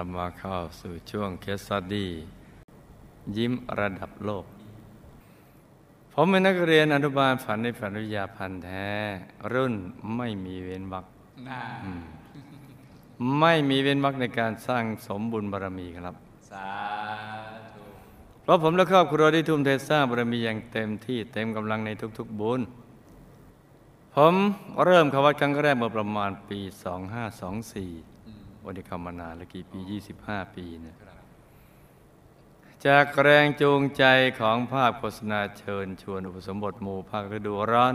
เรามาเข้าสู่ช่วงเคสสดี้ยิ้มระดับโลก ผมเป็นนักเรียนอนุบาลฝันในฝันวิทยาพันธ์แท้ รุ่นไม่มีเว้นวรรคไม่มีเว้นวรรคในการสร้างสมบุญบารมีครับ สาธุเพราะผมและครอบครัวได้ทุ่มเทสร้างบารมีอย่างเต็มที่เต็มกำลังในทุก ๆ บุญผมเริ่มเข้าวัดครั้งแรกเมื่อประมาณปี 2524 วันนี้เข้ามานานแล้วกี่ปี 25 ปีเนี่ยจากแรงจูงใจของภาพโฆษณาเชิญชวนอุปสมบทหมู่ภาคฤดูร้อน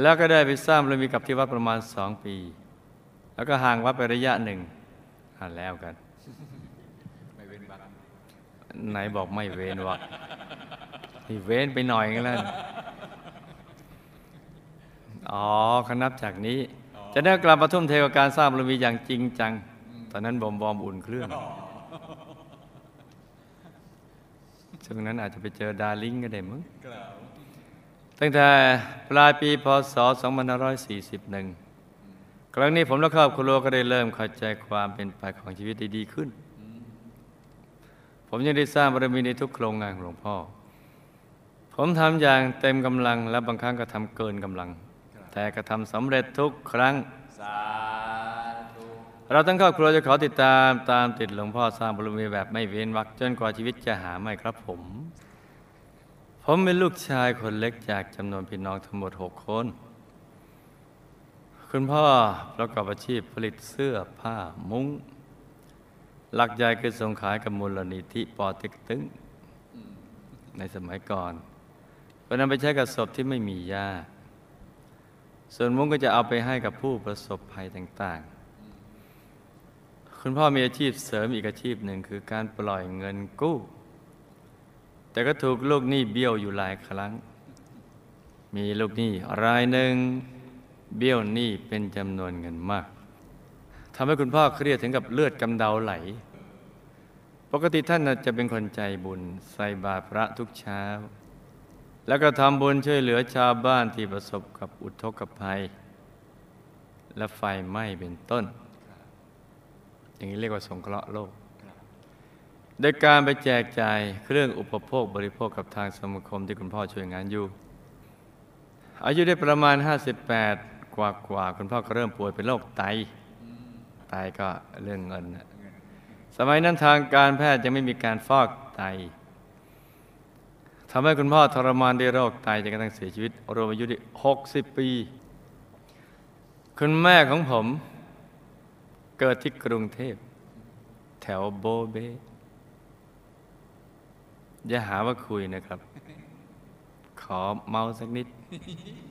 แล้วก็ได้ไปสร้างบารมีกับที่วัดประมาณสองปี แล้วก็ห่างวัดไประยะหนึ่งอ่าแล้วกัน ไม่เว้นวักไหนบอกไม่เว้นวะที่เว้นไปหน่อยก็แล้วอ๋อคนับจากนี้ จะได้กลับมาทุ่มเทกับการสร้างบารมีอย่างจริงจัง ตอนนั้นบอมบอมอุ่นเครื่องช่วงนั้นอาจจะไปเจอดาร์ลิงก็ได้มั้งตั้งแต่ปลายปีพศ 2541 ครั้งนี้ผมและครอบครัวก็ได้เริ่มเข้าใจความเป็นไปของชีวิตได้ดีขึ้น ผมยังได้สร้างบารมีในทุกโครงงานของหลวงพ่อ ผมทำอย่างเต็มกำลังและบางครั้งก็ทำเกินกำลัง แต่ก็ทำสำเร็จทุกครั้งสาธุเราทั้งครอบครัวจะขอติดตามตามติดหลวงพ่อสร้างบารมีแบบไม่เว้นวรรคจนกว่าชีวิตจะหาไม่ครับผม ผมเป็นลูกชายคนเล็กจากจำนวนพี่น้องทั้งหมดหกคน คุณพ่อประกอบอาชีพผลิตเสื้อผ้ามุ้ง หลักใหญ่คือส่งขายกับมูลนิธิปอเต็กตึงในสมัยก่อนก็นำไปใช้กับศพที่ไม่มีญาติ ส่วนมุ้งก็จะเอาไปให้กับผู้ประสบภัยต่างๆ คุณพ่อมีอาชีพเสริมอีกอาชีพหนึ่งคือการปล่อยเงินกู้ แต่ก็ถูกลูกหนี้เบี้ยวอยู่หลายครั้ง มีลูกหนี้รายหนึ่งเบี้ยวหนี้เป็นจำนวนเงินมากทำให้คุณพ่อเครียดถึงกับเลือดกำเดาไหล ปกติท่านจะเป็นคนใจบุญใส่บาตรพระทุกเช้า แล้วก็ทำบุญช่วยเหลือชาวบ้านที่ประสบกับอุทกภัย และไฟไหม้เป็นต้น อย่างนี้เรียกว่าสงเคราะห์โลก โดยการไปแจกจ่ายเครื่องอุปโภคบริโภคกับทางสมาคมที่คุณพ่อช่วยงานอยู่ อายุได้ประมาณ 58 กว่ากว่าคุณพ่อก็เริ่มป่วยเป็นโรคไตไตก็เรื่องเงิน สมัยนั้นทางการแพทย์ยังไม่มีการฟอกไตำให้คุณพ่อทรมานด้วยโรคไตจนกระทั่งเสียชีวิตรวมอายุได้60ปี คุณแม่ของผม เกิดที่กรุงเทพ แถวโบเบอย่าหาว่าคุยนะครับ ขอเมาสักนิด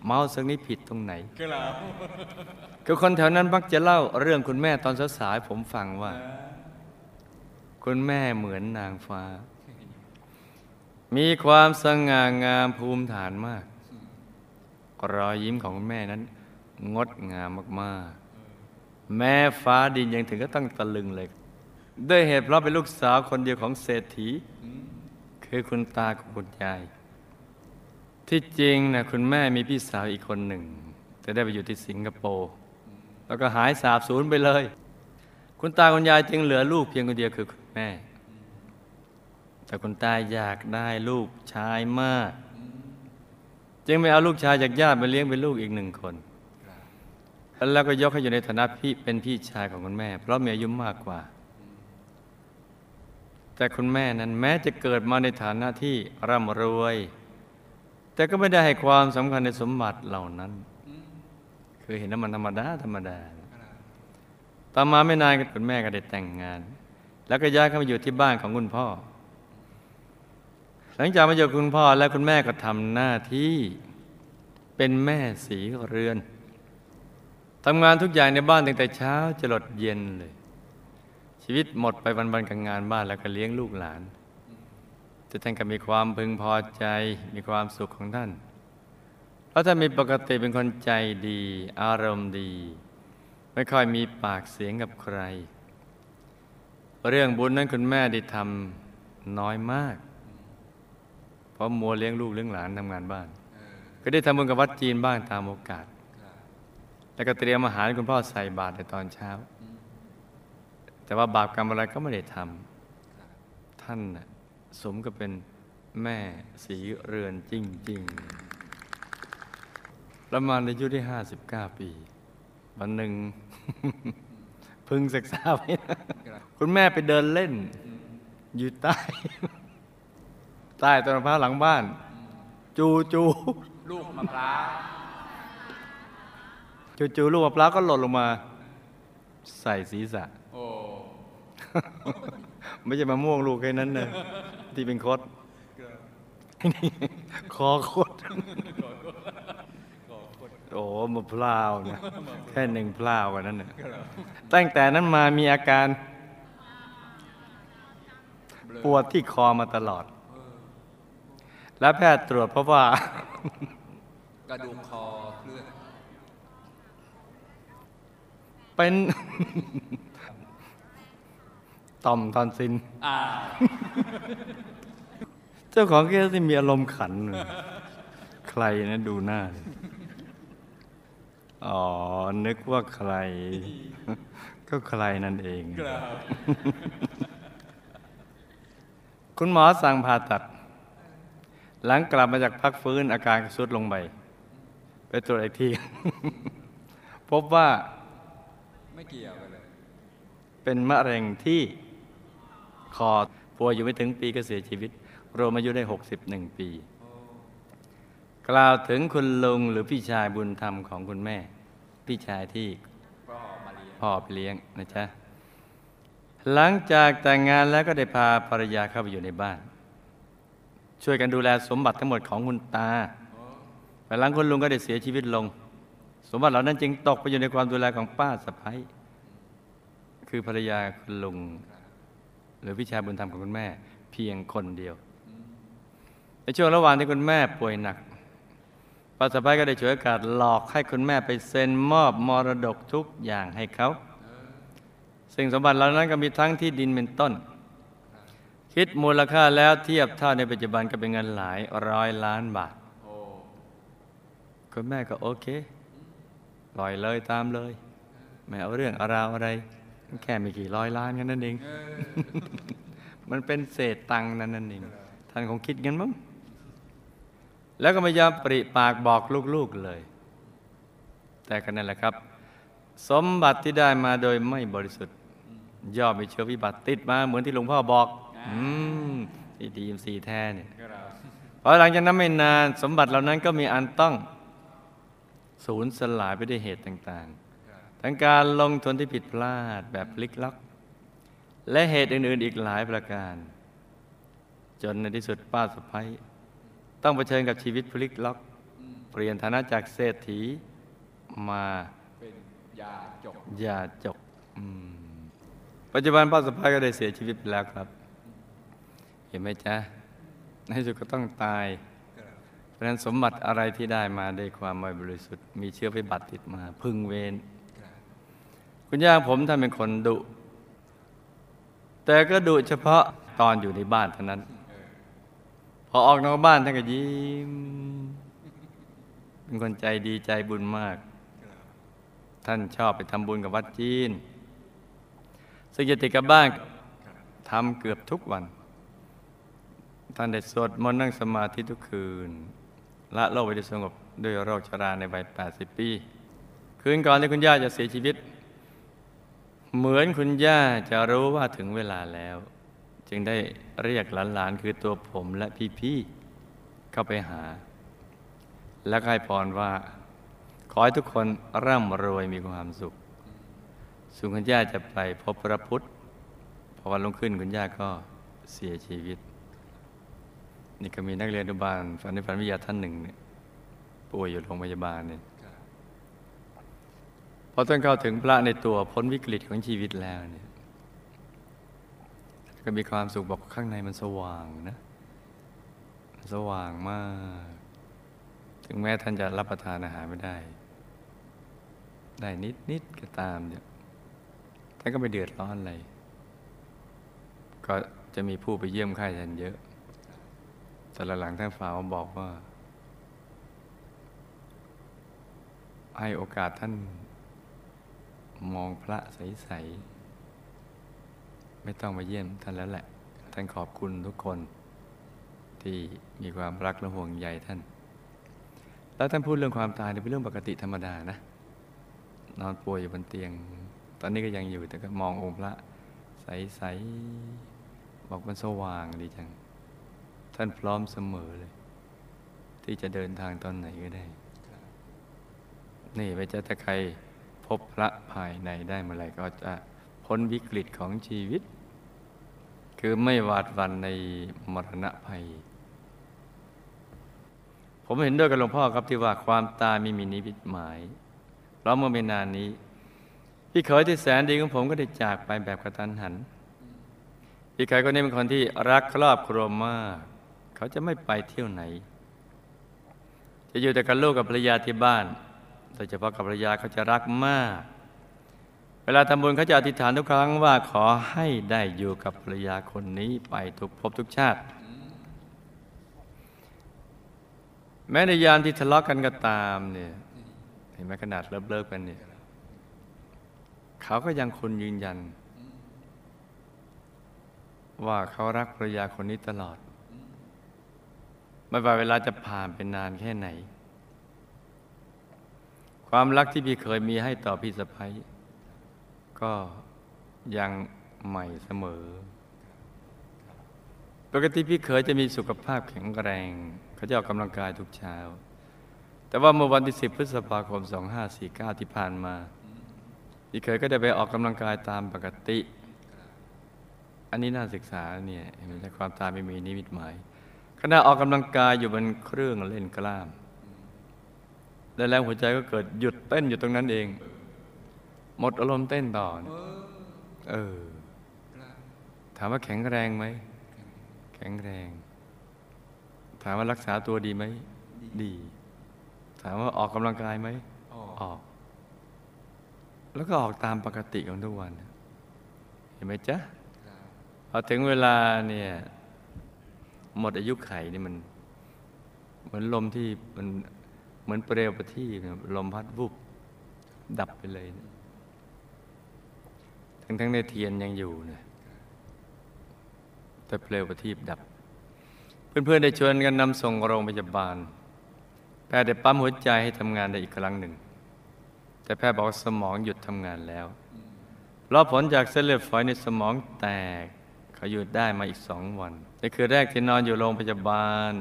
เมาสักนิดผิดตรงไหนกล่าวคือคนแถวนั้นมักจะเล่าเรื่องคุณแม่ตอนสายๆผมฟังว่า คุณแม่เหมือนนางฟ้า มีความสง่างามภูมิฐานมาก รอยยิ้มของคุณแม่นั้น งดงามมากๆ แม่ฟ้าดินยังถึงก็ต้องตะลึงเลย ด้วยเหตุเพราะเป็นลูกสาวคนเดียวของเศรษฐี คือคุณตากับคุณยาย ที่จริงนะคุณแม่มีพี่สาวอีกคนหนึ่ง แต่ได้ไปอยู่ที่สิงคโปร์แล้วก็หายสาบสูญไปเลย คุณตาคุณยายจึงเหลือลูกเพียงคนเดียวคือคุณแม่ แต่คุณตาอยากได้ลูกชายมาก จึงไม่เอาลูกชายจากญาติมาเลี้ยงเป็นลูกอีกหนึ่งคนแล้วก็ยกให้อยู่ในฐานะพี่เป็นพี่ชายของคุณแม่ เพราะมีอายุมากกว่า แต่คุณแม่นั้นแม้จะเกิดมาในฐานะที่ร่ำรวย แต่ก็ไม่ได้ให้ความสำคัญในสมบัติเหล่านั้น คือเห็นน้ำมันธรรมดาธรรมดา ต่อมาไม่นานคุณแม่ก็ได้แต่งงาน แล้วก็ย้ายเข้ามาอยู่ที่บ้านของคุณพ่อ หลังจากมาอยู่คุณพ่อแล้วคุณแม่ก็ทำหน้าที่เป็นแม่สีเรือนทำงานทุกอย่างในบ้านตั้งแต่เช้าจรดเย็นเลย ชีวิตหมดไปวันๆกับงานบ้านแล้วก็เลี้ยงลูกหลานแต่ท่านก็มีความพึงพอใจ มีความสุขของท่าน เพราะท่านมีปกติเป็นคนใจดี อารมณ์ดี ไม่ค่อยมีปากเสียงกับใคร เรื่องบุญนั้นคุณแม่ได้ทำน้อยมาก เพราะมัวเลี้ยงลูกเลี้ยงหลานทำงานบ้าน ก็ได้ทำบุญกับวัดจีนบ้างตามโอกาส แล้วก็เตรียมอาหารให้คุณพ่อใส่บาตรในตอนเช้า แต่ว่าบาปกรรมอะไรก็ไม่ได้ทำท่านน่ะสมกับเป็นแม่สีเรือนจริง ๆ ประมาณอายุได้ห้าสิบเก้าปี วันหนึ่งพึงศึกษาไว้นะคุณแม่ไปเดินเล่น อยู่ใต้ ใต้ต้นมะพร้าวหลังบ้าน จูจูลูกมะพร้าวจูจูลูกมะพร้าวก็หล่นลงมา ใส่ศีรษะโอ้ไม่ใช่มะม่วงลูกแค่นั้นนะที่เป็นคดนี่คอคดโอ้มะพร้าวนะแค่หนึ่งพร้าวกันนั้นนะตั้งแต่นั้นมามีอาการ ปวดที่คอมาตลอด และแพทย์ตรวจพบว่ากระดูกคอเคลื่อน เป็น ต่อมทอนซิลอ่าเจ้าของเคสที่มีอารมณ์ขันเลยใครนะดูหน้าเลยอ๋อ นึกว่าใคร ก็ใครนั่นเองครับคุณหมอสั่งผ่าตัด หลังกลับมาจากพักฟื้นอาการก็ทรุดลงไปไปตรวจอีกที พบว่าไม่เกี่ยวกันเลยเป็นมะเร็งที่คอป่วยอยู่ไม่ถึงปีก็เสียชีวิต รวมอายุได้ 61 ปี กล่าวถึงคุณลุงหรือพี่ชายบุญธรรมของคุณแม่ พี่ชายที่ก็หอเรียนพ่อไปเลี้ยงนะจ๊ะหลังจากแต่งงานแล้วก็ได้พาภรรยาเข้าไปอยู่ในบ้าน ช่วยกันดูแลสมบัติทั้งหมดของคุณตาภายหลังคุณลุงก็ได้เสียชีวิตลง สมบัติเหล่านั้นจึงตกไปอยู่ในความดูแลของป้าสะพ้ายคือภรรยาคุณลุง หรือพี่ชาบุญธรรมของคุณแม่ เพียงคนเดียว ในช่วงระหว่างที่คุณแม่ป่วยหนักป้าสะพ้ายก็ได้ฉวยโอกาสหลอกให้คุณแม่ไปเซ็นมอบมรดกทุกอย่างให้เขา ซึ่งสมบัติเหล่านั้นก็มีทั้งที่ดินเป็นต้น คิดมูลค่าแล้วเทียบเท่าในปัจจุบันก็เป็นเงินหลายร้อยล้านบาทคุณแม่ก็โอเคปล่อยเลยตามเลย ไม่เอาเรื่องอาราวอะไร แค่ไม่กี่ร้อยล้านแค่นั้นเอง มันเป็นเศษตังค์นั่นนั่นเอง ท่านคงคิดงั้นมั้ง แล้วก็ไม่ยอมปริปากบอกลูกๆเลย แต่ก็นั่นแหละครับ สมบัติที่ได้มาโดยไม่บริสุทธิ์ ย่อมมีเชื้อวิบัติติดมาเหมือนที่หลวงพ่อบอก อืมที่ดีมสีแท้เนี่ยครับพอหลังจากนั้นไม่นานสมบัติเหล่านั้นก็มีอันต้องสูญสลายไปด้วยเหตุต่างๆ ทั้งการลงทุนที่ผิดพลาดแบบพลิกล็อก และเหตุอื่น ๆ อีกหลายประการ จนในที่สุดป้าสะพ้ยต้องเผชิญกับชีวิตพลิกล็อก เปลี่ยนฐานะจากเศรษฐีมาเป็นยาจกยาจกอืมปัจจุบันป้าสะพ้ยก็ได้เสียชีวิตไปแล้วครับเห็นไหมจ๊ะในที่สุดก็ต้องตาย เพราะฉะนั้นสมบัติอะไรที่ได้มาด้วยความไม่บริสุทธิ์ มีเชื้อไฟบัติติดมา พึงเวรคุณย่าผมท่านเป็นคนดุ แต่ก็ดุเฉพาะตอนอยู่ในบ้านเท่านั้น พอออกนอกบ้านท่านก็ยิ้ม เป็นคนใจดีใจบุญมาก ท่านชอบไปทำบุญกับวัดจีน ซึ่งจะติดกับบ้านทำเกือบทุกวัน ท่านได้สวดมนต์นั่งสมาธิทุกคืน ละโลกไปได้สงบด้วยโรคชราในวัย 80 ปี คืนก่อนที่คุณย่าจะเสียชีวิต เหมือนคุณย่าจะรู้ว่าถึงเวลาแล้ว จึงได้เรียกหลานๆ คือตัวผมและพี่ๆ เข้าไปหา และก็ให้พรว่า ขอให้ทุกคนร่ำรวยมีความสุขส่วนคุณย่าจะไปพบพระพุทธพอวันลงขึ้นคุณย่าก็เสียชีวิต นี่ก็มีนักเรียนอนุบาลฝันในฝันวิทยาท่านหนึ่งเนี่ยป่วยอยู่โรงพยาบาลเนี่ยพอต้นเข้าถึงพระในตัวพ้นวิกฤตของชีวิตแล้วเนี่ยก็มีความสุขบอกข้างในมันสว่างนะสว่างมาก ถึงแม้ท่านจะรับประทานอาหารไม่ได้ ได้นิดนิดก็ตามเนี่ยท่านก็ไม่เดือดร้อนอะไรก็จะมีผู้ไปเยี่ยมไข้ท่านเยอะ แต่ละหลังท่านฝากมาบอกว่า ให้โอกาสท่านมองพระใส ๆ ไม่ต้องมาเยี่ยมท่านแล้วแหละ ท่านขอบคุณทุกคน ที่มีความรักและห่วงใยท่าน แล้วท่านพูดเรื่องความตายเนี่ยเป็นเรื่องปกติธรรมดานะ นอนป่วยอยู่บนเตียง ตอนนี้ก็ยังอยู่แต่ก็มององค์พระ ใส ๆ บอกมันสว่างดีจัง ท่านพร้อมเสมอเลย ที่จะเดินทางตอนไหนก็ได้ นี่ไปจะถ้าใครพบพระภายในได้เมื่อไหร่ก็จะพ้นวิกฤตของชีวิต คือไม่หวาดหวันในมรณะภัย ผมเห็นด้วยกับหลวงพ่อครับที่ว่าความตายไม่มีนิมิตหมายเพราะเมื่อไม่นานนี้ พี่เขยที่แสนดีของผมก็ได้จากไปแบบกระทันหันพี่เขยคนนี้เป็นคนที่รักครอบครัวมาก เขาจะไม่ไปเที่ยวไหน จะอยู่แต่กับลูกกับภรรยาที่บ้านโดยเฉพาะกับภรรยาเขาจะรักมาก เวลาทำบุญเขาจะอธิษฐานทุกครั้งว่าขอให้ได้อยู่กับภรรยาคนนี้ไปทุกภพทุกชาติ แม้ในยามที่ทะเลาะกันก็ตามเนี่ยเห็นไหมขนาดเลิกเลิกกันเนี่ยเขาก็ยังคนยืนยัน ว่าเขารักภรรยาคนนี้ตลอด ไม่ว่าเวลาจะผ่านไปนานแค่ไหน ความรักที่พี่เคยมีให้ต่อพี่สะพ้ยก็ยังใหม่เสมอ ปกติพี่เคยจะมีสุขภาพแข็งแรง เขาจะออกกำลังกายทุกเช้า แต่ว่าเมื่อวันที่ 10 พฤษภาคม 2549 ที่ผ่านมา พี่เคยก็ได้ไปออกกำลังกายตามปกติ อันนี้น่าศึกษาเนี่ยเห็นไหมแต่ความตายไม่มีนิมิตหมาย ณะออกกำลังกายอยู่บนเครื่องเล่นกล้าม แล้วแรงหัวใจก็เกิดหยุดเต้นอยู่ตรงนั้นเอง หมดอารมณ์เต้นต่อเนี่ยเออ ถามว่าแข็งแรงไหม แข็งแรง ถามว่ารักษาตัวดีไหม ดี ถามว่าออกกำลังกายไหม ออก แล้วก็ออกตามปกติของทุกวัน เห็นไหมจ๊ะ พอถึงเวลาเนี่ย หมดอายุไขนี่มัน เหมือนลมที่มันเหมือนเปลวประทีปเนี่ยลมพัดวุบดับไปเลยนะทั้งทั้งในเทียนยังอยู่นะแต่เปลวประทีปดับ เพื่อนๆได้ชวนกันนำส่งโรงพยาบาล แพทย์ได้ปั๊มหัวใจให้ทำงานได้อีกครั้งหนึ่ง แต่แพทย์บอกสมองหยุดทำงานแล้วรอผลจากเส้นเลือดฝอยในสมองแตกเขาหยุดได้มาอีกสองวัน คือแรกที่นอนอยู่โรงพยาบาล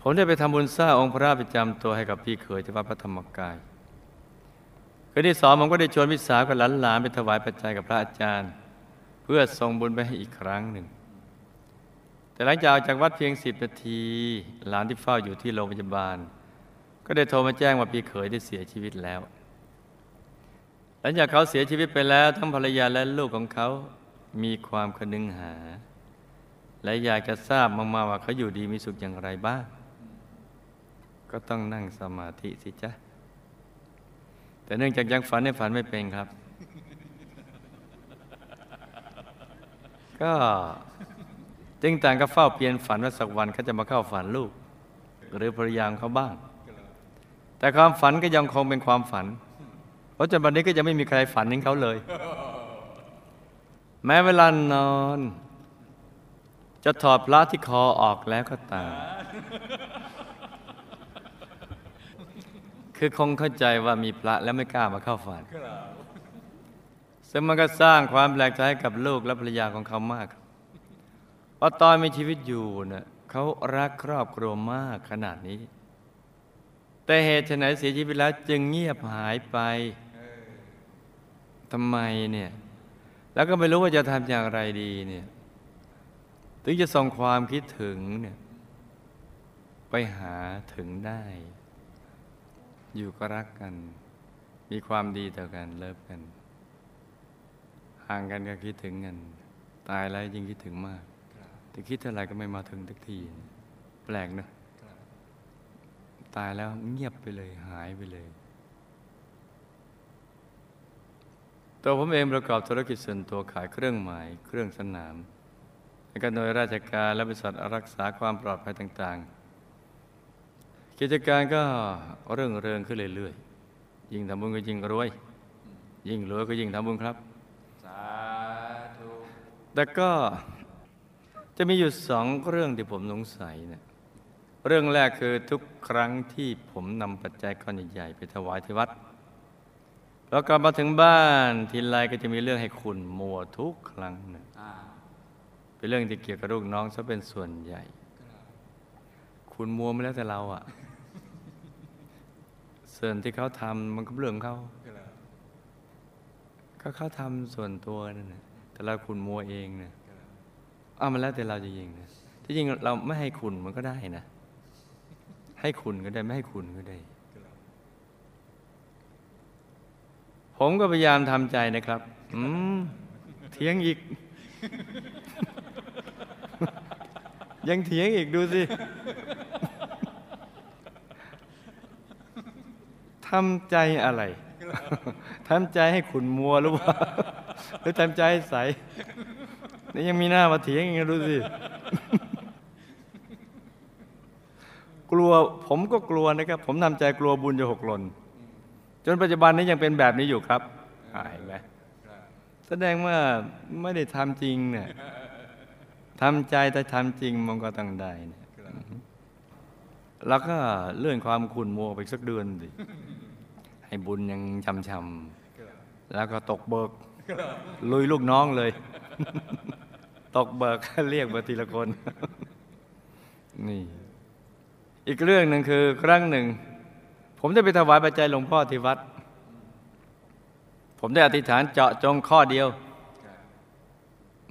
ผมได้ไปทำบุญสร้างองค์พระประจำตัวให้กับพี่เขยที่วัดพระธรรมกายคืนที่สองผมก็ได้ชวนพี่สาวกับหลานๆไปถวายปัจจัยกับพระอาจารย์ เพื่อส่งบุญไปให้อีกครั้งหนึ่ง แต่หลังจากออกจากวัดเพียงสิบนาที หลานที่เฝ้าอยู่ที่โรงพยาบาล ก็ได้โทรมาแจ้งว่าพี่เขยได้เสียชีวิตแล้ว หลังจากเขาเสียชีวิตไปแล้วทั้งภรรยาและลูกของเขามีความคนึงหา และอยากจะทราบมากๆว่าเขาอยู่ดีมีสุขอย่างไรบ้าง ก็ต้องนั่งสมาธิสิจ๊ะ แต่เนื่องจากยังฝันในฝันไม่เป็นครับ ก็จึงต่างก็เฝ้าเปลี่ยนฝันว่าสักวันเขาจะมาเข้าฝันลูก หรือภรรยาของเขาบ้าง แต่ความฝันก็ยังคงเป็นความฝัน เพราะจนวันนี้ก็ยังไม่มีใครฝันถึงเขาเลย แม้เวลานอน จะถอดพระที่คอออกแล้วก็ตาม คือคงเข้าใจว่ามีพระแล้วไม่กล้ามาเข้าฝัน ซึ่งมันก็สร้างความแปลกใจให้กับลูกและภรรยาของเขามากเพราะตอนมีชีวิตอยู่เนะ่ะเขารักครอบครัวมากขนาดนี้ แต่เหตุไฉนเสียชีวิตแล้วจึงเงียบหายไปทำไมเนี่ย แล้วก็ไม่รู้ว่าจะทำอย่างไรดีเนี่ย ถึงจะส่งความคิดถึงเนี่ยไปหาถึงได้ อยู่ก็รักกัน มีความดีต่อกันเลิฟกัน ห่างกันก็คิดถึงกัน ตายแล้วยิ่งคิดถึงมากแต่คิดเท่าไหร่ก็ไม่มาถึงทุกที แปลกเนอะตายแล้วเงียบไปเลยหายไปเลยตัวผมเองประกอบธุรกิจส่วนตัวขายเครื่องหมาย เครื่องสนาม และการโดยราชการและบริษัทรักษาความปลอดภัยต่างๆ กิจการก็เรื่องเริงขึ้นเรื่อยๆ ยิ่งทำบุญก็ยิ่งรวย ยิ่งรวยก็ยิ่งทำบุญครับ สาธุแต่ก็จะมีอยู่สองเรื่องที่ผมสงสัยเนี่ยเรื่องแรกคือทุกครั้งที่ผมนำปัจจัยก้อนใหญ่ๆไปถวายที่วัดแล้วกลับมาถึงบ้านทีไรก็จะมีเรื่องให้คุณมัวทุกครั้งนะอ่า เป็นเรื่องที่เกี่ยวกับลูกน้องซะเป็นส่วนใหญ่ คุณมัวไม่แล้วแต่เราอะส่วนที่เขาทำมันก็เรื่องเขาก็เขาทำส่วนตัวนั่นนะแต่เราคุณมัวเองนะอ้ามันแล้วแต่เราจะยิงนะที่จริงเราไม่ให้คุณมันก็ได้นะ ให้คุณก็ได้ไม่ให้คุณก็ได้ ผมก็พยายามทำใจนะครับ อืมเถียงอีก ยังเถียงอีกดูสิทำใจอะไรทำใจให้ขุนมัวหรือว่าหรือทำใจใใสนี่ยังมีหน้ามาเถียงอีกนะดูสิ กลัวผมก็กลัวนะครับ ผมทำใจกลัวบุญจะหกหล่นจนปัจจุบันนี้ยังเป็นแบบนี้อยู่ครับอ่าเห็นไหมแสดงว่าไม่ได้ทำจริงเนี่ย ทำใจแต่ทำจริงมันก็ต้องได้เนี่ยแล้วก็เลื่อนความขุ่นมัวไปอีกสักเดือนสิให้บุญยังช้ำๆแล้วก็ตกเบิก ลุยลูกน้องเลย ตกเบิกเรียกมาทีละคน นี่ อีกเรื่องหนึ่งคือ ครั้งหนึ่ง ผมได้ไปถวายปัจจัยหลวงพ่อที่วัด ผมได้อธิษฐานเจาะจงข้อเดียว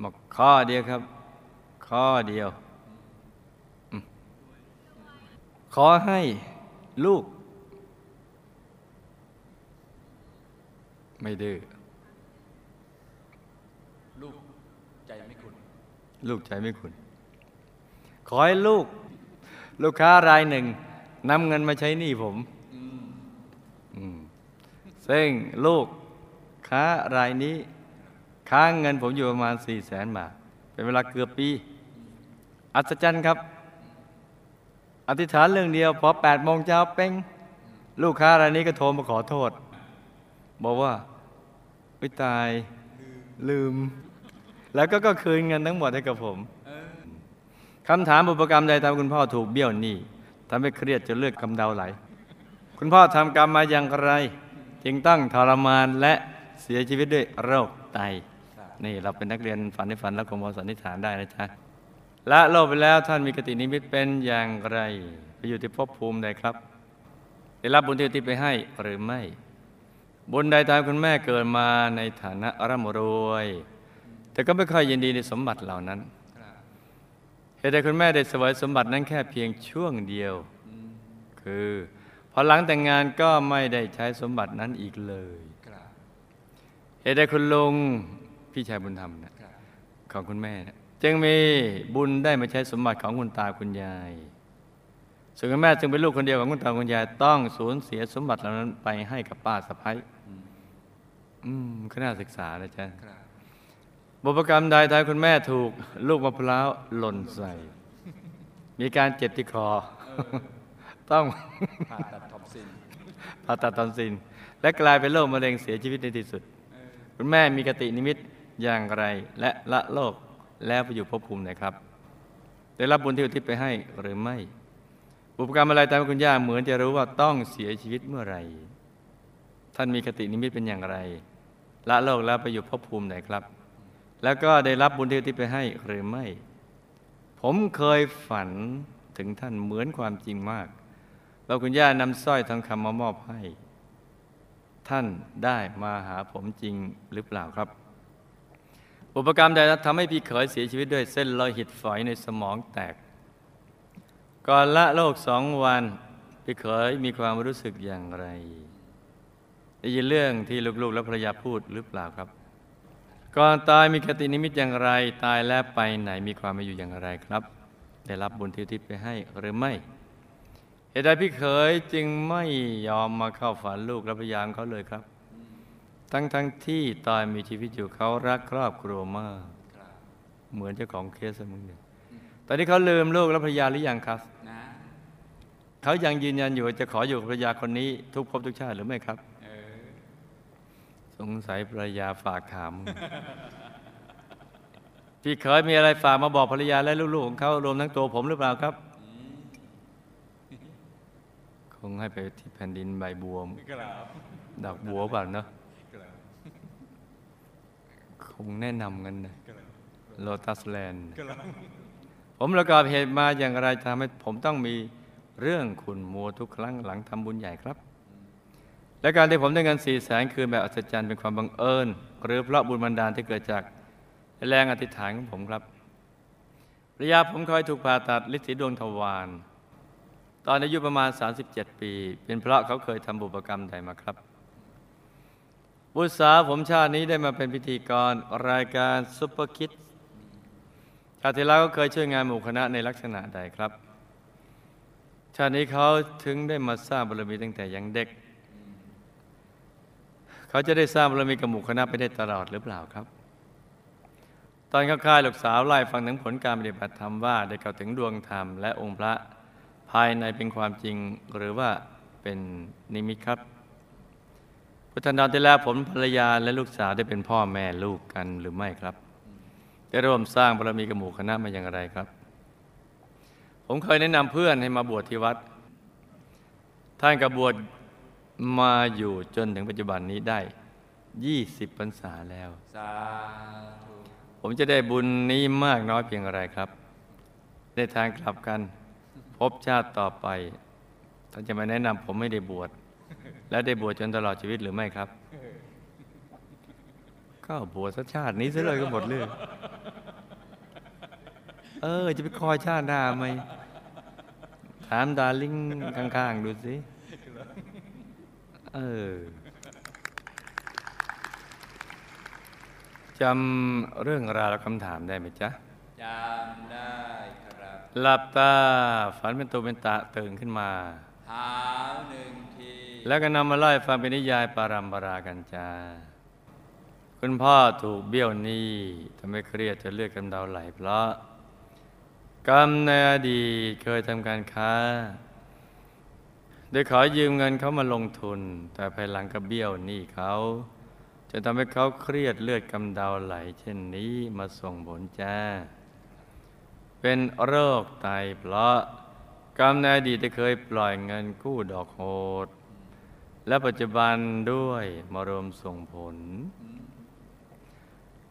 บอกข้อเดียวครับ ข้อเดียวอืมขอให้ลูก ไม่ดื้อลูกใจไม่ขุนลูกใจไม่คุณ ขอให้ลูก ลูกค้ารายหนึ่งนำเงินมาใช้หนี้ผมอืมซึ่งลูกค้ารายนี้ ค้างเงินผมอยู่ประมาณสี่แสนบาท เป็นเวลาเกือบปี อัศจรรย์ครับ อธิษฐานเรื่องเดียว พอแปดโมงเช้าเป้งลูกค้ารายนี้ก็โทรมาขอโทษ บอกว่าไม่ตายลืม แล้วก็ก็คืนเงินทั้งหมดให้กับผมคำถามบุพกรรมใดทำคุณพ่อถูกเบี้ยวหนี้ทำให้เครียดจนเลือดกำเดาไหล คุณพ่อทำกรรมมาอย่างไร จึงต้องทรมานและเสียชีวิตด้วยโรคไต นี่เราเป็นนักเรียนฝันในฝันแล้วคงพอสันนิษฐานได้นะจ๊ะ ละโลกไปแล้วท่านมีกตินิมิตเป็นอย่างไร ไปอยู่ที่ภพภูมิใดครับ ได้รับบุญที่อุทิศไปให้หรือไม่ บุญใดทำคุณแม่เกิดมาในฐานะร่ำรวย แต่ก็ไม่ค่อยยินดีในสมบัติเหล่านั้นเหตุใดคุณแม่ได้เสวยสมบัตินั้นแค่เพียงช่วงเดียว คือพอหลังแต่งงานก็ไม่ได้ใช้สมบัตินั้นอีกเลยครับเหตุใดคุณลุงพี่ชายบุญธรรมนะครับของคุณแม่เนี่ย จึงมีบุญได้มาใช้สมบัติของคุณตาคุณยายส่วนคุณแม่จึงเป็นลูกคนเดียวของคุณตาคุณยายต้องสูญเสียสมบัติเหล่านั้นไปให้กับป้าสะพ้ายอืมก็น่าศึกษานะจ๊ะครับบุพกรรมใดทายคุณแม่ถูก ลูกมะพร้าวหล่นใส่ มีการเจ็บที่คอ ต้องผ่าตัดทอมซินผ่าตัดตอนซิน และกลายเป็นโรคมะเร็งเสียชีวิตในที่สุด คุณแม่มีกตินิมิตอย่างไร และละโลก แล้วไปอยู่ภพภูมิไหนครับ ได้รับบุญที่อุทิศไปให้หรือไม่บุพกรรมอะไรตามคุณย่าเหมือนจะรู้ว่าต้องเสียชีวิตเมื่อไหร่ ท่านมีกตินิมิตเป็นอย่างไร ละโลกแล้วไปอยู่ภพภูมิไหนครับ แล้วก็ได้รับบุญที่อุทิศไปให้หรือไม่ ผมเคยฝันถึงท่านเหมือนความจริงมากว่าคุณย่านำสร้อยทองคำมามอบให้ ท่านได้มาหาผมจริงหรือเปล่าครับ อุปกรรมใดทำให้พี่เขยเสียชีวิตด้วยเส้นโลหิตฝอยในสมองแตก ก่อนละโลกสองวัน พี่เขยมีความรู้สึกอย่างไร ได้ยินเรื่องที่ลูกๆและภรรยาพูดหรือเปล่าครับ ก่อนตายมีคตินิมิตอย่างไร ตายแล้วไปไหนมีความมาอยู่อย่างไรครับ ได้รับบุญที่อุทิศไปให้หรือไม่เหตุใดพี่เขยจึงไม่ยอมมาเข้าฝันลูกและพยายามเขาเลยครับ ทั้งทั้งที่ตอนมีชีวิตอยู่เขารักครอบครัวมากครับเหมือนเจ้าของเคสมึงเนี่ยตอนนี้เขาลืมลูกและภรรยาหรือยังครับนะเขายังยืนยันอยู่ว่าจะขออยู่กับภรรยาคนนี้ ทุกภพทุกชาติหรือไม่ครับเออสงสัยภรรยาฝากถามพี่เคยมีอะไรฝากมาบอกภรรยาและลูกๆของเขารวมทั้งตัวผมหรือเปล่าครับ คงให้ไปที่แผ่นดินใบบัวครับดอกบัวเปล่าเนอะ ครับคงแนะนำกันนะโลตัสแลนด์ครับผมประกอบเหตุมาอย่างไรทำให้ผมต้องมีเรื่องขุนมัวทุกครั้งหลังทำบุญใหญ่ครับ และการที่ผมได้เงินสี่แสนคืนแบบอัศจรรย์เป็นความบังเอิญ หรือเพราะบุญบันดาลที่เกิดจากแรงอธิษฐานของผมครับระยะผมเคยถูกผ่าตัดลิสีดวงทวารตอนอายุประมาณ 37 ปี เป็นเพราะเขาเคยทำบุพกรรมใดมาครับ บุตรสาผมชาตินี้ได้มาเป็นพิธีกรรายการซุปเปอร์คิดชาติที่แล้วก็เคยช่วยงานหมู่คณะในลักษณะใดครับ ชาตินี้เขาถึงได้มาสร้างบารมีตั้งแต่ยังเด็ก เขาจะได้สร้างบารมีกับหมู่คณะไปได้ตลอดหรือเปล่าครับ ตอนเข้าค่ายลูกสาวไล่ฟังถึงผลการปฏิบัติธรรมว่าได้เข้าถึงดวงธรรมและองค์พระภายในเป็นความจริงหรือว่าเป็นนิมิตครับ พุทธันดรที่แล้วผมภรรยาและลูกสาวได้เป็นพ่อแม่ลูกกันหรือไม่ครับได้ร่วมสร้างบารมีกับหมู่คณะมาอย่างไรครับ ผมเคยแนะนำเพื่อนให้มาบวชที่วัด ท่านกับบวชมาอยู่จนถึงปัจจุบันนี้ได้ 20พรรษาแล้วสาธุผมจะได้บุญนี้มากน้อยเพียงไรครับได้ทางกลับกัน พบชาติต่อไปท่านจะมาแนะนำผมไม่ได้บวช และได้บวชจนตลอดชีวิตหรือไม่ครับ ก็บวชสักชาตินี้ซะเลยก็หมดเรื่องเออ จะไปคอยชาติหน้าไหมถามดาริ่งข้างๆ ดูสิเออจำเรื่องราวและคำถามได้ไหมจ๊ะจำได้ครับ หลับตาฝันเป็นตัวเป็นตะตื่นขึ้นมาถามหนึ่งที แล้วก็นำมาไล่ฟังเป็นนิยายปารัมปรากันจ้าคุณพ่อถูกเบี้ยวหนี้ทำให้เครียดจนเลือดกำเดาไหลเพราะ กรรมในอดีตเคยทำการค้าโดยขอยืมเงินเขามาลงทุน แต่ภายหลังก็เบี้ยวหนี้เขาจนทำให้เขาเครียดเลือดกำเดาไหล เช่นนี้มาส่งผลจ้า เป็นโรคไตเพราะ กรรมในอดีตเคยปล่อยเงินกู้ดอกโหด และปัจจุบันด้วยมารวมส่งผล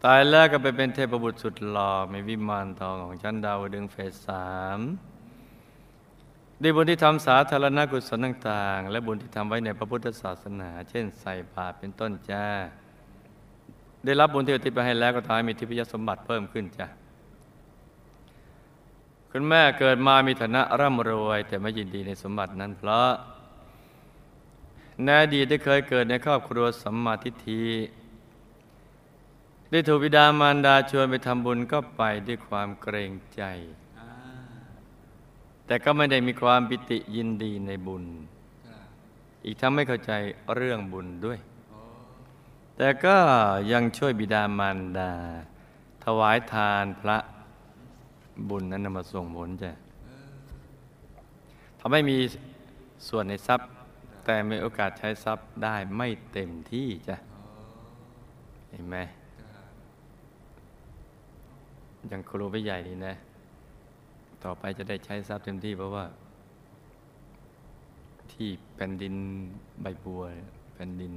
ตายแล้วก็ไปเป็นเทพบุตรสุดหล่อในวิมานทองของชั้นดาวดึงเฟสสามด้วยบุญที่ทำสาธารณกุศลต่างๆ และบุญที่ทำไว้ในพระพุทธศาสนา เช่นใส่บาตรเป็นต้นจ้า ได้รับบุญที่อุทิศไปให้แล้วก็ทำให้มีทิพยสมบัติเพิ่มขึ้นจ้ะคุณแม่เกิดมามีฐานะร่ำรวย แต่ไม่ยินดีในสมบัตินั้นเพราะ ในอดีตได้เคยเกิดในครอบครัวสัมมาทิฏฐิได้ถูกบิดามารดาชวนไปทำบุญก็ไปด้วยความเกรงใจ แต่ก็ไม่ได้มีความปิติยินดีในบุญ อีกทั้งไม่เข้าใจเรื่องบุญด้วย แต่ก็ยังช่วยบิดามารดา ถวายทานพระบุญนั้นนำมาส่งผลจ้ะทำให้มีส่วนในทรัพย์ แต่มีโอกาสใช้ทรัพย์ได้ไม่เต็มที่จ้ะเห็นไหมครับอย่างครูไปใหญ่นี่นะ ต่อไปจะได้ใช้ทรัพย์เต็มที่เพราะว่า ที่แผ่นดินใบบัว แผ่นดิน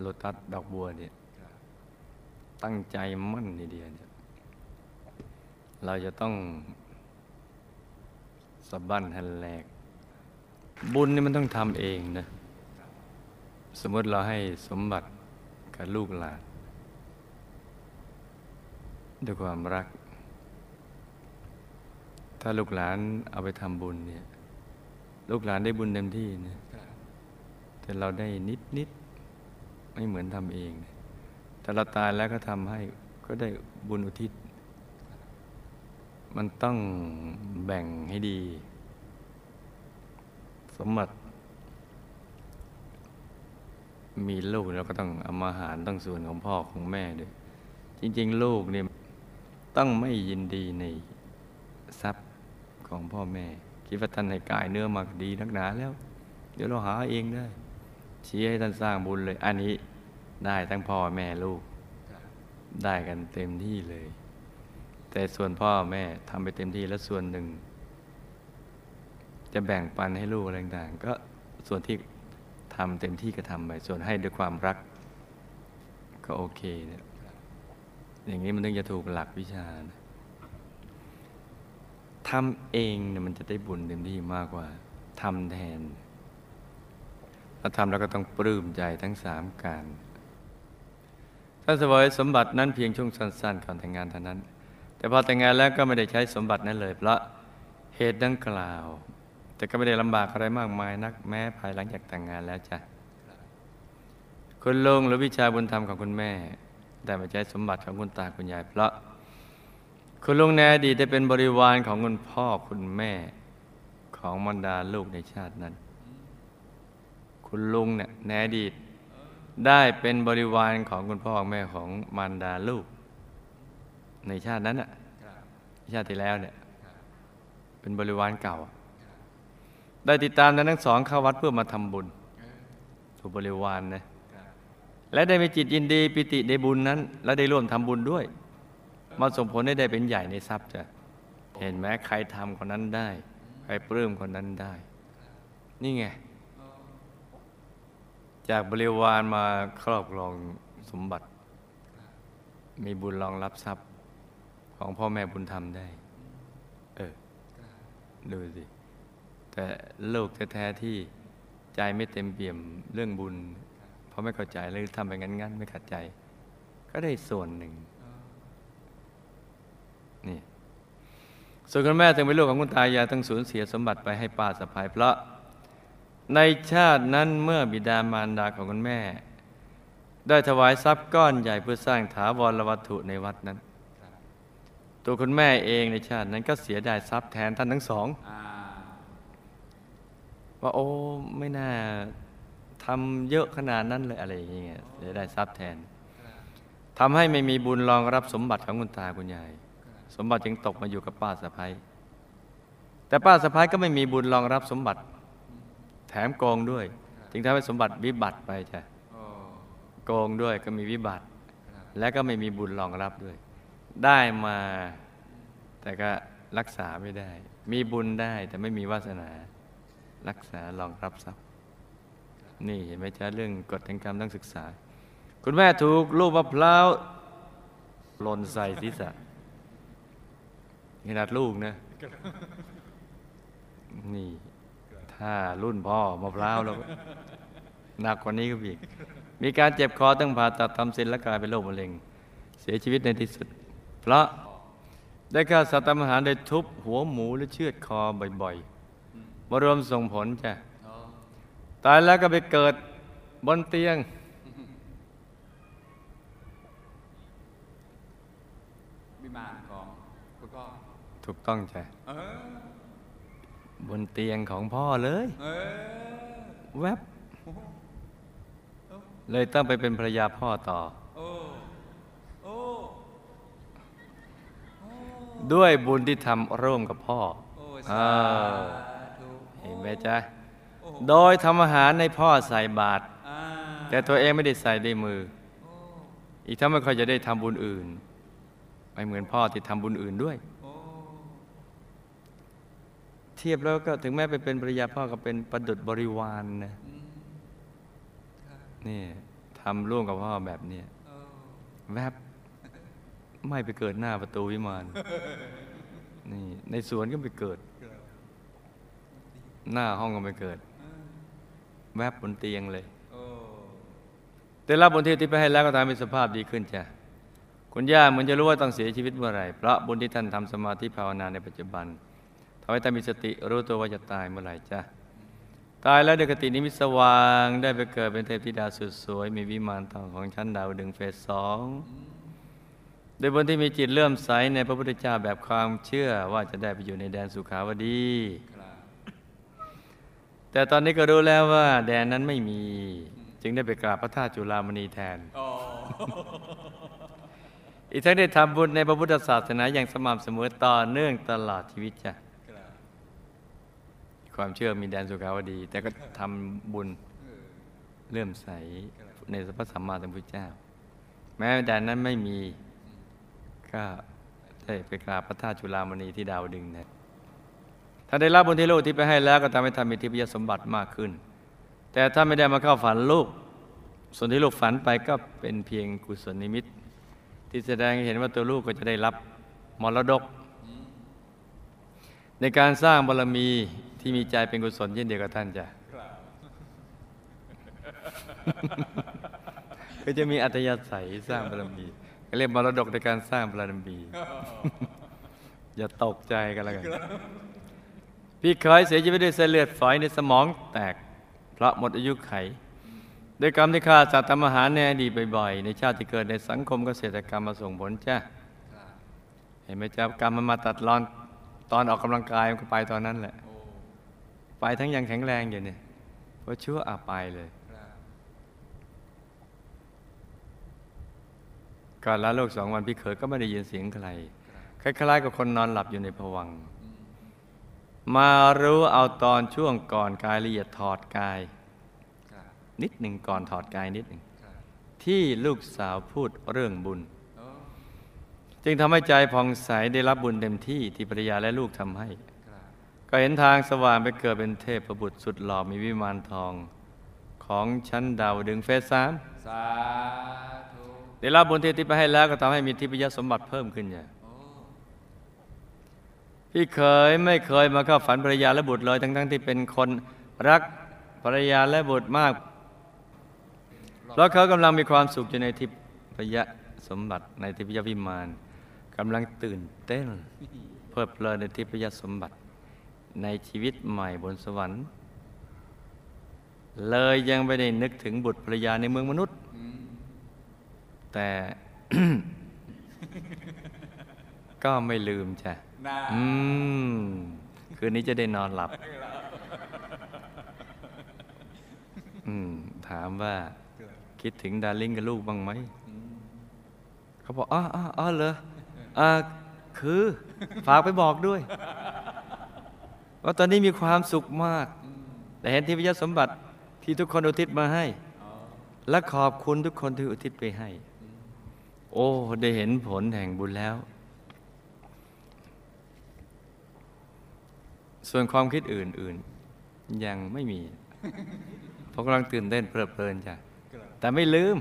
โลตัสดอกบัวเนี่ยตั้งใจมั่นทีเดียวเนี่ยเราจะต้องสะบั้นหันแหลก บุญนี่มันต้องทำเองนะ สมมติเราให้สมบัติกับลูกหลานด้วยความรัก ถ้าลูกหลานเอาไปทำบุญเนี่ย ลูกหลานได้บุญเต็มที่นะแต่เราได้นิดนิดไม่เหมือนทำเองแต่เราตายแล้วก็ทำให้ก็ได้บุญอุทิศ มันต้องแบ่งให้ดี สมบัติ มีลูกเราก็ต้องเอามาหารต้องส่วนของพ่อของแม่ด้วย จริง ๆ ลูกเนี่ยต้องไม่ยินดีในทรัพย์ของพ่อแม่ คิดว่าท่านให้กายเนื้อมาดีนักหนาแล้ว เดี๋ยวเราหาเองได้ชี้ให้ท่านสร้างบุญเลย อันนี้ได้ทั้งพ่อแม่ลูก ได้กันเต็มที่เลย แต่ส่วนพ่อแม่ทำไปเต็มที่แล้วส่วนหนึ่ง จะแบ่งปันให้ลูกอะไรต่างๆก็ส่วนที่ทำเต็มที่ก็ทำไปส่วนให้ด้วยความรัก ก็โอเคเนี่ยอย่างนี้มันถึงจะถูกหลักวิชานะทำเองเนี่ยมันจะได้บุญเต็มที่มากกว่าทำแทนถ้าทำแล้วก็ต้องปลื้มใจทั้งสามการท่านเสวยสมบัตินั้นเพียงช่วงสั้นๆก่อนแต่งงานเท่านั้น แต่พอแต่งงานแล้วก็ไม่ได้ใช้สมบัตินั้นเลยเพราะเหตุดังกล่าว แต่ก็ไม่ได้ลำบากอะไรมากมายนักแม้ภายหลังจากแต่งงานแล้วจ้ะคุณลุงหรือวิชาบุญธรรมของคุณแม่ ได้มาใช้สมบัติของคุณตาคุณยายเพราะ คุณลุงในอดีตได้เป็นบริวารของคุณพ่อคุณแม่ของมารดาลูกในชาตินั้น คุณลุงเนี่ยในอดีตได้เป็นบริวารของคุณพ่อแม่ของมารดาลูก ในชาตินั้นน่ะชาติที่แล้วเนี่ยเป็นบริวารเก่า ได้ติดตามนั้นทั้งสองเข้าวัดเพื่อมาทำบุญถูกบริวารนะครับและได้มีจิตยินดีปิติในบุญนั้น และได้ร่วมทำบุญด้วย มาส่งผลให้ได้เป็นใหญ่ในทรัพย์จ้ะเห็นไหมใครทำคนนั้นได้ ใครปลื้มคนนั้นได้ นี่ไง จากบริวารมาครอบครองสมบัติ มีบุญรองรับทรัพย์ของพ่อแม่บุญธรรมได้ เออ ดูสิ แต่ลูกแท้ๆที่ใจไม่เต็มเปี่ยมเรื่องบุญ เพราะไม่เข้าใจเลยทำไปงั้นๆ ไม่ขัดใจ ก็ได้ส่วนหนึ่งนี่ส่วนคุณแม่ถึงเป็นลูกของคุณตายายต้องสูญเสียสมบัติไปให้ป้าสะพายเพราะในชาตินั้นเมื่อบิดามารดาของคุณแม่ ได้ถวายทรัพย์ก้อนใหญ่เพื่อสร้างถาวรวัตถุในวัดนั้น ตัวคุณแม่เองในชาตินั้นก็เสียดายทรัพย์แทนท่านทั้งสองอ ว่าโอ้ไม่น่าทำเยอะขนาดนั้นเลยอะไรอย่างเงี้ยเสียดายทรัพย์แทนทำให้ไม่มีบุญรองรับสมบัติของคุณตาคุณยาย สมบัติจึงตกมาอยู่กับป้าสะพ้ายแต่ป้าสะพ้ายก็ไม่มีบุญรองรับสมบัติ แถมโกงด้วยจึงทำให้สมบัติวิบัติไปจ้ะโอ้โกงด้วยก็มีวิบัติ และก็ไม่มีบุญรองรับด้วย ได้มาแต่ก็รักษาไม่ได้ มีบุญได้แต่ไม่มีวาสนา รักษารองรับทรัพย์ นี่เห็นไหมจ๊ะเรื่องกฎแห่งกรรมต้องศึกษา คุณแม่ถูกลูกมะพร้าวหล่นใส่ศีรษะขนาดลูกนะนี่ ถ้ารุ่นพ่อมะพร้าวแล้วหนักกว่านี้ก็อีก มีการเจ็บคอต้องผ่าตัดทำเส้นและกลายเป็นโรคมะเร็ง เสียชีวิตในที่สุด เพราะได้ฆ่าสัตว์ตามอาหารโดยทุบหัวหมูหรือเชือดคอบ่อยๆ มารวมส่งผลจ้ะโอ้ตายแล้วก็ไปเกิดบนเตียง วิมานของคุณพ่อ ถูกต้องจ้ะเออบนเตียงของพ่อเลยเออแวบเลยต้องไปเป็นภรรยาพ่อต่อโอ้โอ้ด้วยบุญที่ทำร่วมกับพ่อโอ้อ่าสาธุ เห็นไหมจ๊ะโอ้โดยทำอาหารในพ่อใส่บาตรอ่าแต่ตัวเองไม่ได้ใส่ด้วยมือโอ้อีกทั้งไม่ค่อยจะได้ทำบุญอื่น ไม่เหมือนพ่อที่ทำบุญอื่นด้วยโอ้เทียบแล้วก็ถึงแม้ไปเป็นภรรยาพ่อก็เป็นประดุจบริวารนะอืมครับนี่ทำร่วมกับพ่อแบบเนี้ยโอ้แวบไม่ไปเกิดหน้าประตูวิมานนี่ในสวนก็ไปเกิด หน้าห้องก็ไปเกิด แวบบนเตียงเลยโอ้ได้รับบุญที่ที่ไปให้แล้วก็ทำให้สภาพดีขึ้นจ้ะคุณย่าเหมือนจะรู้ว่าต้องเสียชีวิตเมื่อไหร่เพราะบุญที่ท่านทำสมาธิภาวนาในปัจจุบันทำให้ท่านมีสติรู้ตัวว่าจะตายเมื่อไหร่จ้ะตายแล้วเดกตินิมิตสว่างได้ไปเกิดเป็นเทพธิดาสุดสวย มีวิมานทองของชั้นดาวดึงส์เฟสสองโดยบนที่มีจิตเลื่อมใสในพระพุทธเจ้าแบบความเชื่อว่าจะได้ไปอยู่ในแดนสุขาวดีครับ แต่ตอนนี้ก็รู้แล้วว่าแดนนั้นไม่มี จึงได้ไปกราบพระธาตุจุฬามณีแทนโอ้อีกทั้งได้ทำบุญในพระพุทธศาสนาอย่างสม่ำเสมอต่อเนื่องตลอดชีวิตจ้ะครับความเชื่อมีแดนสุขาวดี แต่ก็ทำบุญเออเลื่อมใสในพระสัมมาสัมพุทธเจ้า แม้แดนนั้นไม่มีก็ได้ไปกราบพระธาตุจุฬามณีที่ดาวดึงส์นะ ถ้าได้รับบุญที่ลูกที่ไปให้แล้วก็ทำให้ท่านมีทิพยสมบัติมากขึ้น แต่ถ้าไม่ได้มาเข้าฝันลูก ส่วนที่ลูกฝันไปก็เป็นเพียงกุศลนิมิต ที่แสดงให้เห็นว่าตัวลูกก็จะได้รับมรดก ในการสร้างบารมีที่มีใจเป็นกุศลเช่นเดียวกับท่านจ้ะก็จะมีอัตยาศัยสร้างบารมีก็เรียกมรดกในการสร้างบารมีอย่าตกใจกันแล้วกัน พี่เคยเสียชีวิตด้วยเส้นเลือดฝอยในสมองแตก เพราะหมดอายุไขด้วยกรรมที่ฆ่าสัตว์ทำอาหารในอดีตบ่อยๆ ในชาติที่เกิดในสังคมเกษตรกรรมมาส่งผลจ้ะเห็นไหมจ๊ะกรรมมันมาตัดรอนตอนออกกำลังกายมันก็ไปตอนนั้นแหละ ไปทั้งยังแข็งแรงอยู่เนี่ยเพราะชั่วอาไปเลยก่อนละโลกสองวันพี่เขยก็ไม่ได้ยินเสียงใครคล้ายๆกับคนนอนหลับอยู่ในภวัง มมารู้เอาตอนช่วงก่อนกายละเอียดถอดกายครับนิดหนึ่งก่อนถอดกายนิดหนึ่งครับที่ลูกสาวพูดเรื่องบุญโอ้จึงทำให้ใจผ่องใสได้รับบุญเต็มที่ที่ภรรยาและลูกทำให้ครับก็เห็นทางสว่างไปเกิดเป็นเทพประบุตรสุดหล่อมีวิมานทอง ของชั้นดาวดึงเฟสสามสาธุได้รับบุญที่ทิพย์ไปให้แล้วก็ทำให้มีทิพยสมบัติเพิ่มขึ้นอย่าง โอ้พี่เคยไม่เคยมาเข้าฝันภรรยาและบุตรเลยทั้งๆที่เป็นคนรักภรรยาและบุตรมาก เพราะเขากำลังมีความสุขอยู่ในทิพยสมบัติในทิพยวิมานกำลังตื่นเต้นเพลิดเพลินในทิพยสมบัติ ในชีวิตใหม่บนสวรรค์ เลยยังไม่ได้นึกถึงบุตรภรรยาในเมืองมนุษย์ แต่ก็ไม่ลืมจ้ะ น่าอืม คืนนี้จะได้นอนหลับ อืม ถามว่า คิดถึงดาริ่งกับลูกบ้างไหมอืมเขาบอกอ๋ออ๋ออ๋อเหรออ่าคือ ฝากไปบอกด้วย ว่าตอนนี้มีความสุขมากอืมแต่เห็นที่พยสมบัติที่ทุกคนอุทิศมาให้อ๋อและขอบคุณทุกคนที่อุทิศไปให้อืมโอ้ ได้เห็นผลแห่งบุญแล้ว ส่วนความคิดอื่น ๆ ยังไม่มีเพราะกำลังตื่นเต้นเพลิดเพลินจ้ะแต่ไม่ลืม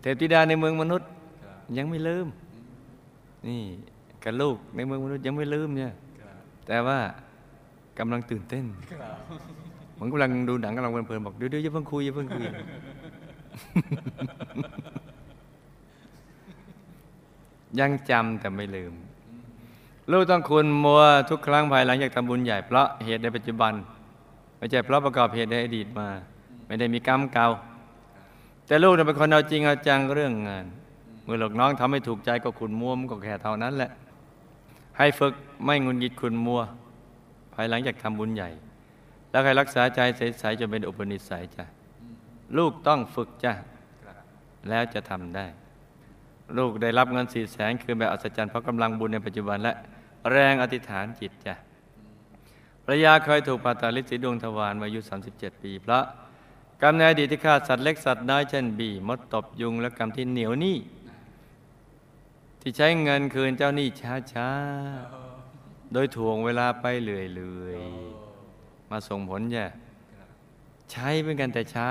เทพธิดาในเมืองมนุษย์ ยังไม่ลืม นี่กับลูกในเมืองมนุษย์ยังไม่ลืมเนี่ยแต่ว่ากำลังตื่นเต้นเหมือนกำลังดูหนังกำลังเพลินๆบอกเดี๋ยวๆอย่าเพิ่งคุยอย่าเพิ่งคุยยังจำแต่ไม่ลืม ลูกต้องคุณมัวทุกครั้งภายหลังจากทำบุญใหญ่เพราะเหตุในปัจจุบัน ไม่ใช่เพราะประกอบเหตุในอดีตมา ไม่ได้มีกรรมเก่า แต่ลูกน่ะเป็นคนเอาจริงเอาจังเรื่องงาน เมื่อหลอกน้องทำให้ถูกใจก็ขุนมัวมันก็แค่เท่านั้นแหละ ให้ฝึกไม่งุนงิดขุนมัว ภายหลังจากทำบุญใหญ่ แล้วให้รักษาใจใสๆจนเป็นอุปนิสัยจ้ะลูกต้องฝึกจ้ะแล้วจะทำได้ ลูกได้รับเงินสี่แสนคือแบบอัศจรรย์เพราะกำลังบุญในปัจจุบันและ แรงอธิษฐานจิตจ้ะภรรยาเคยถูกผ่าตัดลิสีดวงทวารมาอายุ 37 ปีเพราะกรรมในอดีตที่ฆ่าสัตว์เล็กสัตว์น้อยเช่นบีมดตบยุงและกรรมที่เหนียวหนี้ที่ใช้เงินคืนเจ้าหนี้ช้าๆ โดยถ่วงเวลาไปเรื่อยๆ มาส่งผลจ้ะใช้เหมือนกันแต่ช้า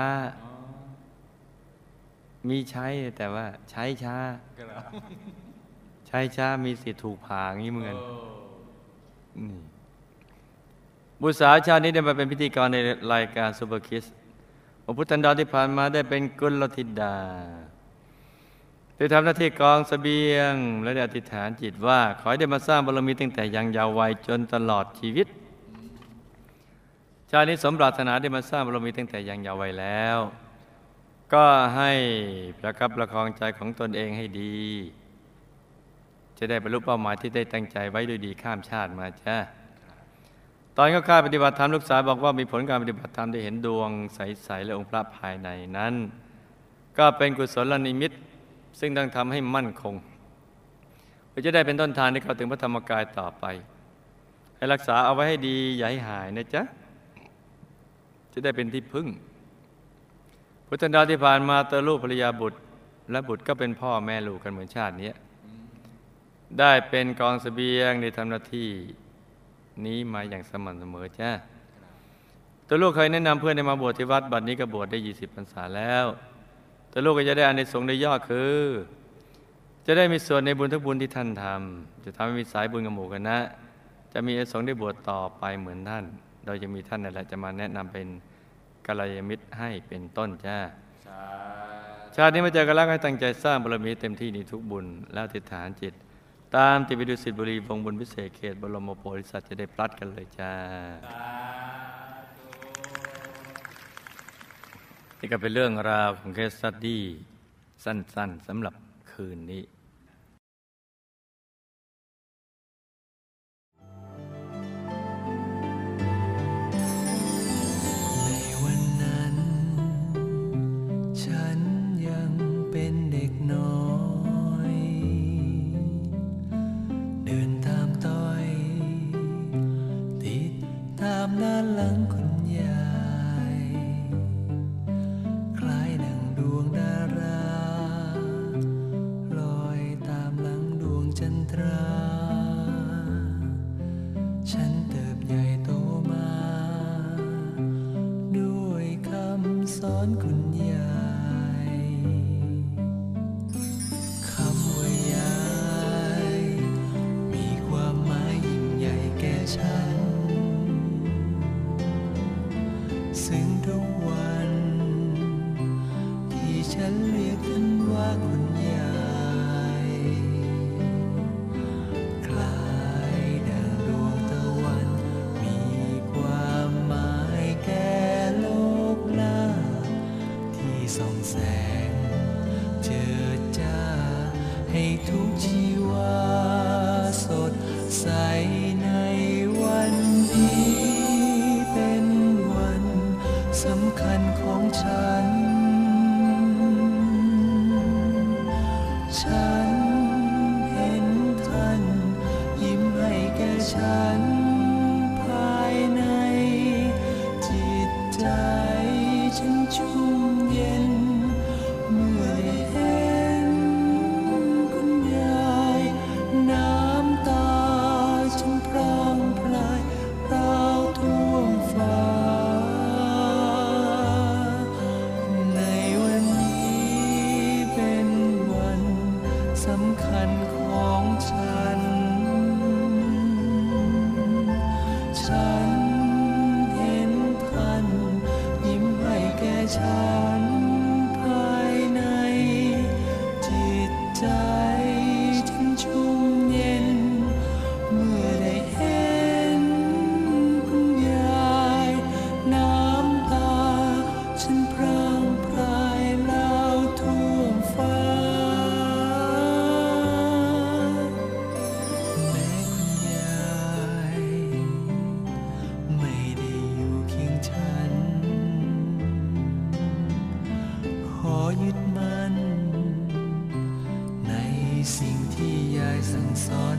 มีใช้แต่ว่าใช้ช้า ใช้ช้ามีสิทธิ์ถูกผ่าอย่างนี้เหมือนกันโอ้นี่บุตรสาวชาตินี้ได้มาเป็นพิธีกรในรายการ Super Kids พระพุทธันดรที่ผ่านมาได้เป็นกุลธิดาได้ทำหน้าที่กองเสบียง และได้อธิษฐานจิตว่า ขอให้ได้มาสร้างบารมีตั้งแต่ยังเยาว์วัยจนตลอดชีวิต ชาตินี้สมปรารถนาได้มาสร้างบารมีตั้งแต่ยังเยาว์วัยแล้ว ก็ให้ประคับประคองใจของตนเองให้ดี จะได้บรรลุเป้าหมายที่ได้ตั้งใจไว้ด้วยดีข้ามชาติมาจ้าตอนเข้าค่ายปฏิบัติธรรมลูกสาวบอกว่ามีผลการปฏิบัติธรรมได้เห็นดวงใสๆและองค์พระภายในนั้น ก็เป็นกุศลนิมิตซึ่งต้องทำให้มั่นคงเพื่อจะได้เป็นต้นทางที่เข้าถึงพระธรรมกายต่อไป ให้รักษาเอาไว้ให้ดีอย่าให้หายนะจ๊ะจะได้เป็นที่พึ่ง พุทธันดรที่ผ่านมาเตอลูกภรรยาบุตร และบุตรก็เป็นพ่อแม่ลูกกันเหมือนชาตินี้ ได้เป็นกองเสบียงในทำหน้าที่นี้มาอย่างสม่ำเสมอจ้าตัวลูกเคยแนะนำเพื่อนให้มาบวชที่วัดบัดนี้ก็บวชได้ 20พรรษาแล้วตัวลูกก็จะได้อานิสงส์ในยอดคือ จะได้มีส่วนในบุญทุกบุญที่ท่านทำจะทำให้มีสายบุญกับหมู่กันนะ จะมีอานิสงส์ได้บวชต่อไปเหมือนท่าน โดยจะมีท่านนั่นแหละจะมาแนะนำเป็นกัลยาณมิตรให้เป็นต้นจ้าสาชาตินี้มาเจอกันแล้วให้ตั้งใจสร้างบารมีเต็มที่ในทุกบุญแล้วอธิษฐานจิต ตามติดไปดูสิทธิบุรีวงบุญพิเศษเขตบรมโพธิสัตว์จะได้พลัดกันเลยจ้านี่ก็เป็นเรื่องราวของเคสตัดดี้สั้นๆสำหรับคืนนี้ ฉัา